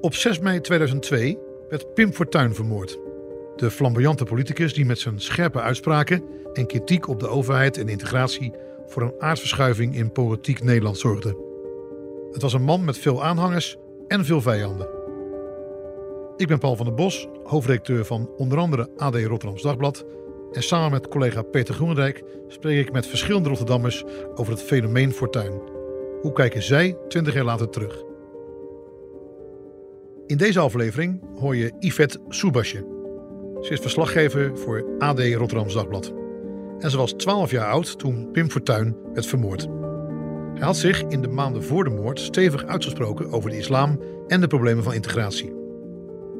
Op 6 mei 2002 werd Pim Fortuyn vermoord. De flamboyante politicus die met zijn scherpe uitspraken en kritiek op de overheid en integratie voor een aardverschuiving in politiek Nederland zorgde. Het was een man met veel aanhangers en veel vijanden. Ik ben Paul van der Bos, hoofdredacteur van onder andere AD Rotterdams Dagblad. En samen met collega Peter Groenendijk spreek ik met verschillende Rotterdammers over het fenomeen Fortuyn. Hoe kijken zij 20 jaar later terug? In deze aflevering hoor je Yvette Soebasje. Ze is verslaggever voor AD Rotterdams Dagblad. En ze was 12 jaar oud toen Pim Fortuyn werd vermoord. Hij had zich in de maanden voor de moord stevig uitgesproken over de islam en de problemen van integratie.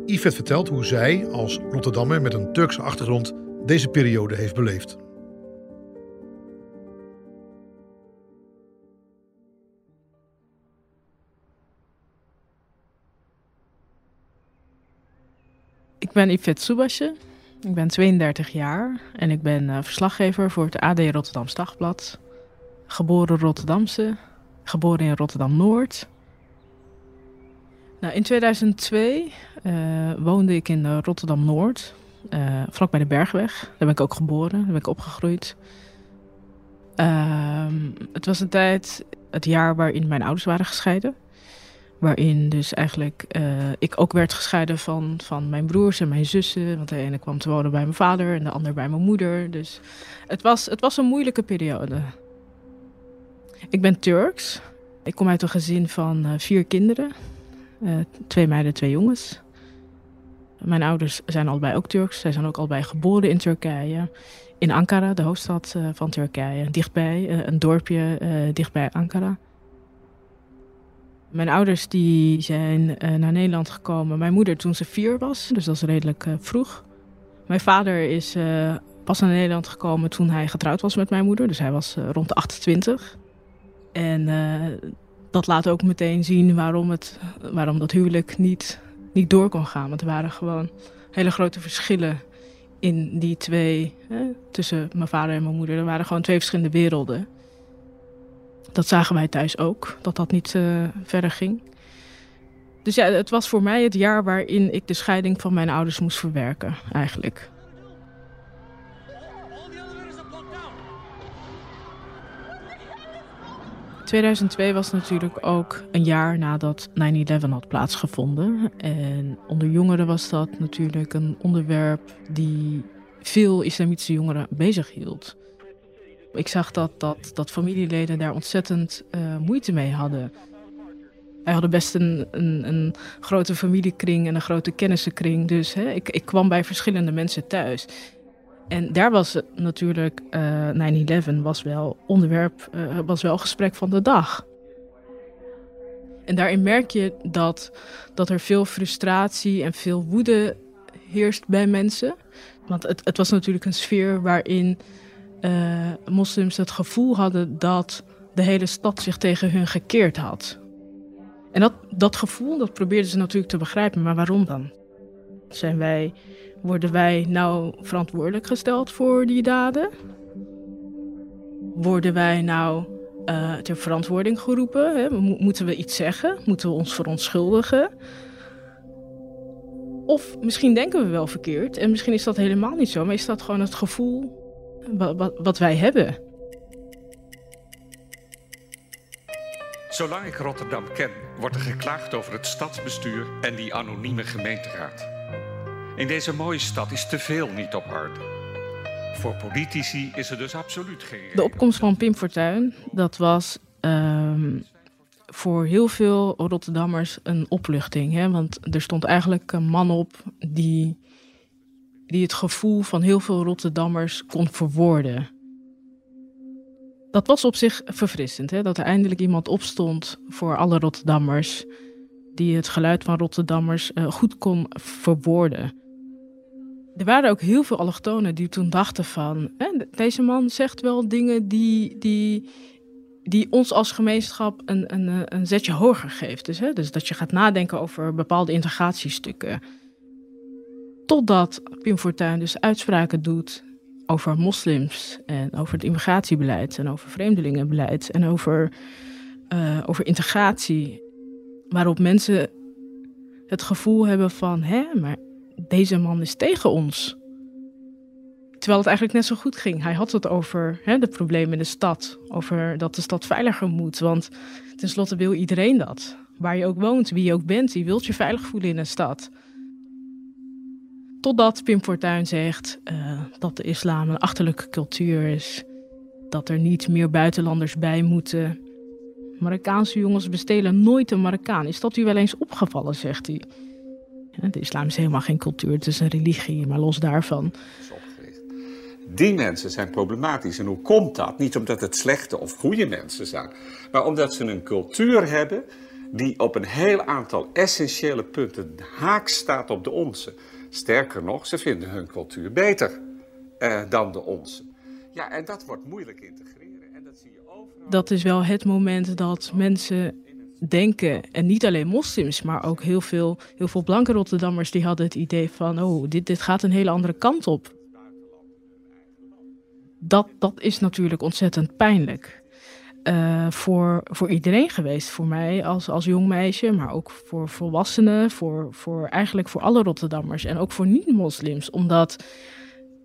Yvette vertelt hoe zij als Rotterdammer met een Turkse achtergrond deze periode heeft beleefd. Ik ben Yvette Soebasje. Ik ben 32 jaar en ik ben uh, verslaggever voor het AD Rotterdams Dagblad. Geboren Rotterdamse, geboren in Rotterdam-Noord. Nou, in 2002 uh, woonde ik in uh, Rotterdam-Noord, vlak bij de Bergweg. Daar ben ik ook geboren, daar ben ik opgegroeid. Ehm, het was een tijd, het jaar waarin mijn ouders waren gescheiden. Waarin dus eigenlijk uh, ik ook werd gescheiden van, van mijn broers en mijn zussen. Want de ene kwam te wonen bij mijn vader en de ander bij mijn moeder. Dus het was, het was een moeilijke periode. Ik ben Turks. Ik kom uit een gezin van uh, vier kinderen. Uh, twee meiden, twee jongens. Mijn ouders zijn allebei ook Turks. Zij zijn ook allebei geboren in Turkije. In Ankara, de hoofdstad van Turkije. Dichtbij, een dorpje dichtbij Ankara. Mijn ouders die zijn uh, naar Nederland gekomen. Mijn moeder toen ze vier was, dus dat is redelijk uh, vroeg. Mijn vader is uh, pas naar Nederland gekomen toen hij getrouwd was met mijn moeder. Dus hij was rond de 28. En dat laat ook meteen zien waarom, het, waarom dat huwelijk niet, niet door kon gaan. Want er waren gewoon hele grote verschillen in die twee, tussen mijn vader en mijn moeder. Er waren gewoon twee verschillende werelden. Dat zagen wij thuis ook, dat dat niet uh, verder ging. Dus ja, het was voor mij het jaar waarin ik de scheiding van mijn ouders moest verwerken, eigenlijk. ...2002 was natuurlijk ook een jaar nadat 9-11 had plaatsgevonden. En onder jongeren was dat natuurlijk een onderwerp die veel islamitische jongeren bezig hield. Ik zag dat, dat, dat familieleden daar ontzettend uh, moeite mee hadden. Wij hadden best een, een, een, grote familiekring en een grote kennissenkring. Dus hè, ik, ik kwam bij verschillende mensen thuis. En daar was natuurlijk, uh, 9-11 was wel onderwerp, uh, was wel gesprek van de dag. En daarin merk je dat, dat er veel frustratie en veel woede heerst bij mensen. Want het, het was natuurlijk een sfeer waarin uh, moslims het gevoel hadden dat de hele stad zich tegen hun gekeerd had. En dat, dat gevoel, dat probeerden ze natuurlijk te begrijpen, maar waarom dan? Zijn wij, worden wij nou verantwoordelijk gesteld voor die daden? Worden wij nou uh, ter verantwoording geroepen? Hè? Moeten we iets zeggen? Moeten we ons verontschuldigen? Of misschien denken we wel verkeerd en misschien is dat helemaal niet zo, maar is dat gewoon het gevoel wat, wat, wat wij hebben. Zolang ik Rotterdam ken, wordt er geklaagd over het stadsbestuur en die anonieme gemeenteraad. In deze mooie stad is te veel niet op orde. Voor politici is er dus absoluut geen. De opkomst van Pim Fortuyn, dat was um, voor heel veel Rotterdammers een opluchting. Hè? Want er stond eigenlijk een man op die die het gevoel van heel veel Rotterdammers kon verwoorden. Dat was op zich verfrissend, hè? dat er eindelijk iemand opstond voor alle Rotterdammers, die het geluid van Rotterdammers uh, goed kon verwoorden. Er waren ook heel veel allochtonen die toen dachten van, hè, deze man zegt wel dingen die, die, die ons als gemeenschap een, een, een zetje hoger geeft. Dus, hè, dus dat je gaat nadenken over bepaalde integratiestukken. Totdat Pim Fortuyn dus uitspraken doet over moslims en over het immigratiebeleid en over vreemdelingenbeleid en over, uh, over integratie. Waarop mensen het gevoel hebben van, hè, maar deze man is tegen ons. Terwijl het eigenlijk net zo goed ging. Hij had het over hè, de problemen in de stad. Over dat de stad veiliger moet. Want tenslotte wil iedereen dat. Waar je ook woont, wie je ook bent, die wilt je veilig voelen in een stad. Totdat Pim Fortuyn zegt uh, dat de islam een achterlijke cultuur is. Dat er niet meer buitenlanders bij moeten. Marokkaanse jongens bestelen nooit een Marokkaan. Is dat u wel eens opgevallen, zegt hij. De islam is helemaal geen cultuur, het is een religie, maar los daarvan. Die mensen zijn problematisch. En hoe komt dat? Niet omdat het slechte of goede mensen zijn, maar omdat ze een cultuur hebben die op een heel aantal essentiële punten haak staat op de onze. Sterker nog, ze vinden hun cultuur beter eh, dan de onze. Ja, en dat wordt moeilijk integreren. En dat zie je overal. Dat is wel het moment dat mensen denken, en niet alleen moslims, maar ook heel veel, heel veel blanke Rotterdammers, die hadden het idee van, oh, dit, dit gaat een hele andere kant op. Dat, dat is natuurlijk ontzettend pijnlijk. Uh, voor, voor iedereen geweest. Voor mij als, als jong meisje, maar ook voor volwassenen, voor, voor eigenlijk voor alle Rotterdammers en ook voor niet-moslims. Omdat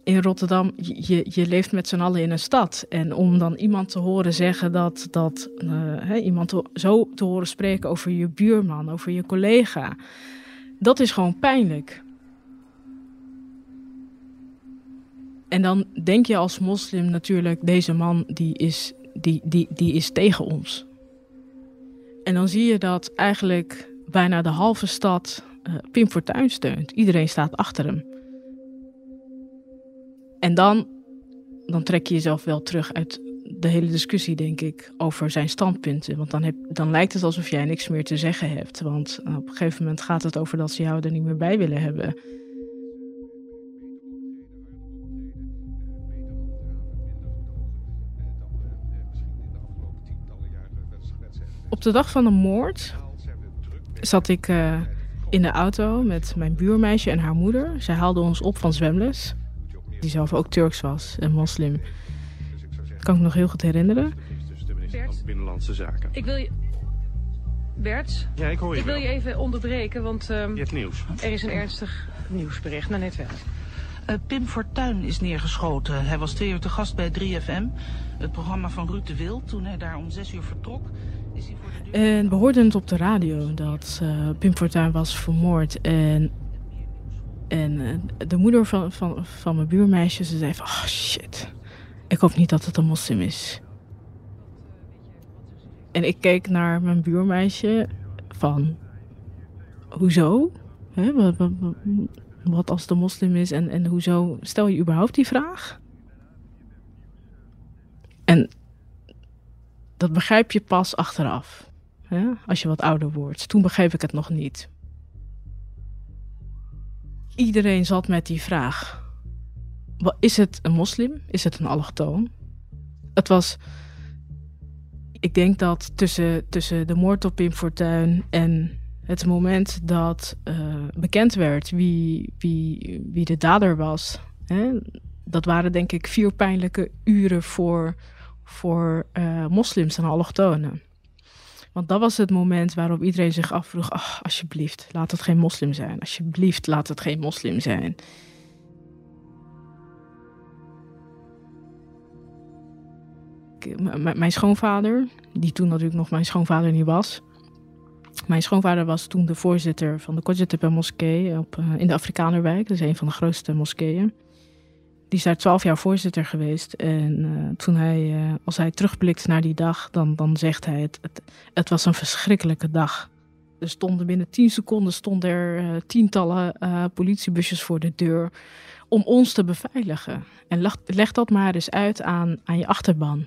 in Rotterdam, je, je leeft met z'n allen in een stad. En om dan iemand te horen zeggen dat, dat uh, iemand zo te horen spreken over je buurman, over je collega, dat is gewoon pijnlijk. En dan denk je als moslim natuurlijk, deze man die is, die, die, die is tegen ons. En dan zie je dat eigenlijk bijna de halve stad uh, Pim Fortuyn steunt. Iedereen staat achter hem. En dan, dan trek je jezelf wel terug uit de hele discussie, denk ik, over zijn standpunten. Want dan, heb, dan lijkt het alsof jij niks meer te zeggen hebt. Want op een gegeven moment gaat het over dat ze jou er niet meer bij willen hebben. Op de dag van de moord zat ik uh, in de auto met mijn buurmeisje en haar moeder. Zij haalden ons op van zwemles die zelf ook Turks was en moslim. Dat kan ik nog heel goed herinneren. Dus de minister van Binnenlandse Zaken. Ik wil je... Bert? Ja, ik hoor je Ik wil je even onderbreken, want... Um, je hebt nieuws. Er is een ernstig nieuwsbericht. Nou, net wel. Uh, Pim Fortuyn is neergeschoten. Hij was twee uur te gast bij 3FM, het programma van Ruud de Wild. Toen hij daar om zes uur vertrok, de. En we hoorden het op de radio dat uh, Pim Fortuyn was vermoord. En en uh, de moeder van, van, van mijn buurmeisje, ze zei van... Oh shit, ik hoop niet dat het een moslim is. En ik keek naar mijn buurmeisje van... Hoezo? Wat, wat, wat, als een moslim is en, en hoezo stel je überhaupt die vraag? En dat begrijp je pas achteraf. Hè? Als je wat ouder wordt. Toen begreep ik het nog niet. Iedereen zat met die vraag. Is het een moslim? Is het een allochtoon? Het was... Ik denk dat tussen, tussen de moord op Pim Fortuyn en het moment dat uh, bekend werd wie, wie, wie de dader was... Hè, dat waren denk ik vier pijnlijke uren voor, voor uh, moslims en allochtonen. Want dat was het moment waarop iedereen zich afvroeg: ach, alsjeblieft, laat het geen moslim zijn. Alsjeblieft, laat het geen moslim zijn. mijn schoonvader, die toen natuurlijk nog mijn schoonvader niet was. Mijn schoonvader was toen de voorzitter van de Kojetepe moskee op, uh, in de Afrikanerwijk. Dat is een van de grootste moskeeën. Die is daar twaalf jaar voorzitter geweest. En uh, toen hij, uh, als hij terugblikt naar die dag, dan, dan zegt hij: het, het, het was een verschrikkelijke dag. Er stonden binnen tien seconden stonden er uh, tientallen politiebusjes voor de deur om ons te beveiligen. En leg, dat maar eens uit aan, aan je achterban.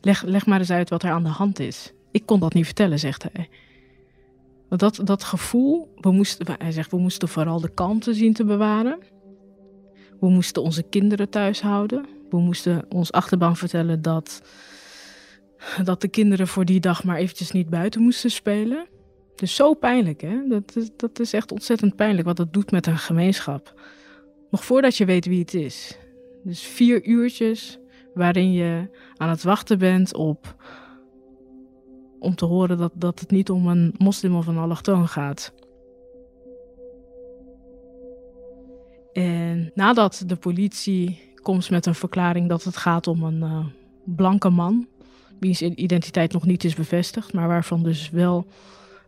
Leg, leg maar eens uit wat er aan de hand is. Ik kon dat niet vertellen, zegt hij. Dat, dat gevoel, we moesten, hij zegt, we moesten vooral de kalmte zien te bewaren. We moesten onze kinderen thuis houden. We moesten ons achterban vertellen dat, dat de kinderen voor die dag maar eventjes niet buiten moesten spelen. Dus zo pijnlijk, hè? Dat is, dat is echt ontzettend pijnlijk wat dat doet met een gemeenschap. Nog voordat je weet wie het is. Dus vier uurtjes waarin je aan het wachten bent op. om te horen dat, dat het niet om een moslim of een allochtoon gaat. En nadat de politie komt met een verklaring dat het gaat om een uh, blanke man, wiens identiteit nog niet is bevestigd, maar waarvan dus wel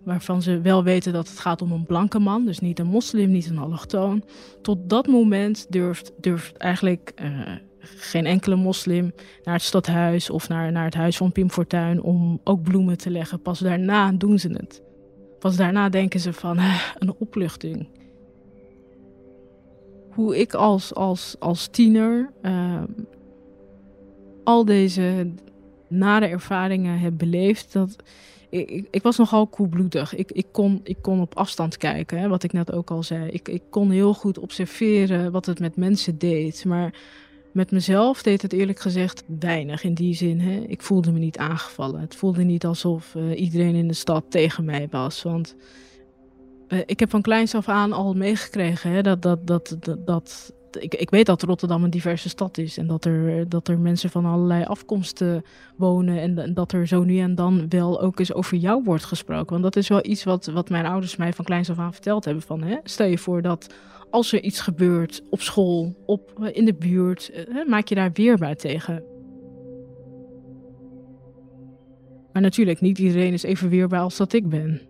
waarvan ze wel weten dat het gaat om een blanke man, dus niet een moslim, niet een allochtoon. Tot dat moment durft, durft eigenlijk uh, geen enkele moslim naar het stadhuis of naar, naar het huis van Pim Fortuyn om ook bloemen te leggen. Pas daarna doen ze het. Pas daarna denken ze van eh, een opluchting. Hoe ik als, als, als tiener uh, al deze nare ervaringen heb beleefd, dat ik, ik, was nogal koelbloedig. Ik, ik, kon, ik kon op afstand kijken, hè, wat ik net ook al zei. Ik, ik kon heel goed observeren wat het met mensen deed. Maar met mezelf deed het eerlijk gezegd weinig in die zin. Hè. Ik voelde me niet aangevallen. Het voelde niet alsof uh, iedereen in de stad tegen mij was. Want ik heb van kleins af aan al meegekregen hè, dat, dat, dat, dat, ik, ik weet dat Rotterdam een diverse stad is. En dat er, dat er mensen van allerlei afkomsten wonen. En, dat er zo nu en dan wel ook eens over jou wordt gesproken. Want dat is wel iets wat, wat mijn ouders mij van kleins af aan verteld hebben. Van, hè, stel je voor dat als er iets gebeurt op school, op, in de buurt, hè, maak je daar weerbaar tegen. Maar natuurlijk, niet iedereen is even weerbaar als dat ik ben.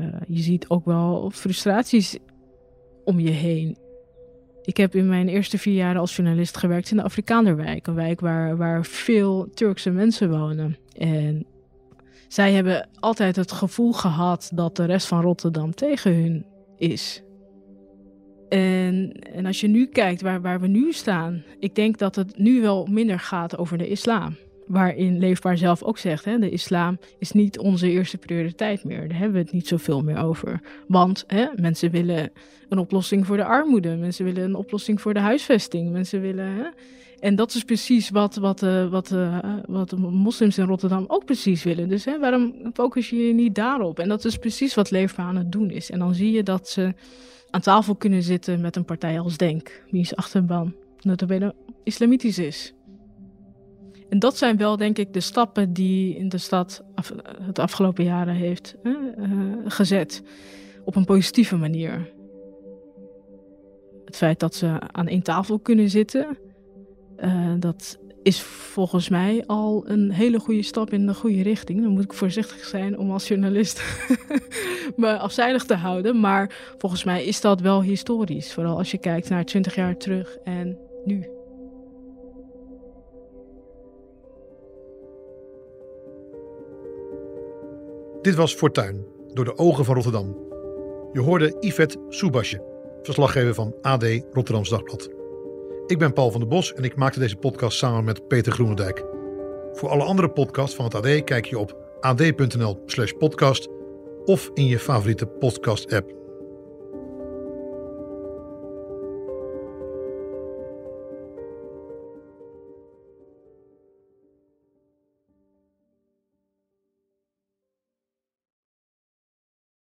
Uh, je ziet ook wel frustraties om je heen. Ik heb in mijn eerste vier jaar als journalist gewerkt in de Afrikaanderwijk. Een wijk waar, waar veel Turkse mensen wonen. En zij hebben altijd het gevoel gehad dat de rest van Rotterdam tegen hun is. En, en als je nu kijkt waar, waar we nu staan, ik denk dat het nu wel minder gaat over de islam waarin Leefbaar zelf ook zegt: hè, de islam is niet onze eerste prioriteit meer. Daar hebben we het niet zoveel meer over. Want hè, mensen willen een oplossing voor de armoede, mensen willen een oplossing voor de huisvesting, mensen willen. Hè, en dat is precies wat, wat, uh, wat, uh, wat de moslims in Rotterdam ook precies willen. Dus hè, waarom focus je je niet daarop? En dat is precies wat Leefbaar aan het doen is. En dan zie je dat ze aan tafel kunnen zitten met een partij als Denk, wiens achterban notabene islamitisch is. En dat zijn wel, denk ik, de stappen die in de stad het afgelopen jaren heeft uh, gezet. Op een positieve manier. Het feit dat ze aan één tafel kunnen zitten, uh, dat is volgens mij al een hele goede stap in de goede richting. Dan moet ik voorzichtig zijn om als journalist me afzijdig te houden. Maar volgens mij is dat wel historisch. Vooral als je kijkt naar 20 jaar terug en nu. Dit was Fortuin, door de ogen van Rotterdam. Je hoorde Yvette Soebasje, verslaggever van AD Rotterdams Dagblad. Ik ben Paul van der Bos en ik maakte deze podcast samen met Peter Groenendijk. Voor alle andere podcasts van het AD kijk je op ad.nl/podcast of in je favoriete podcast-app.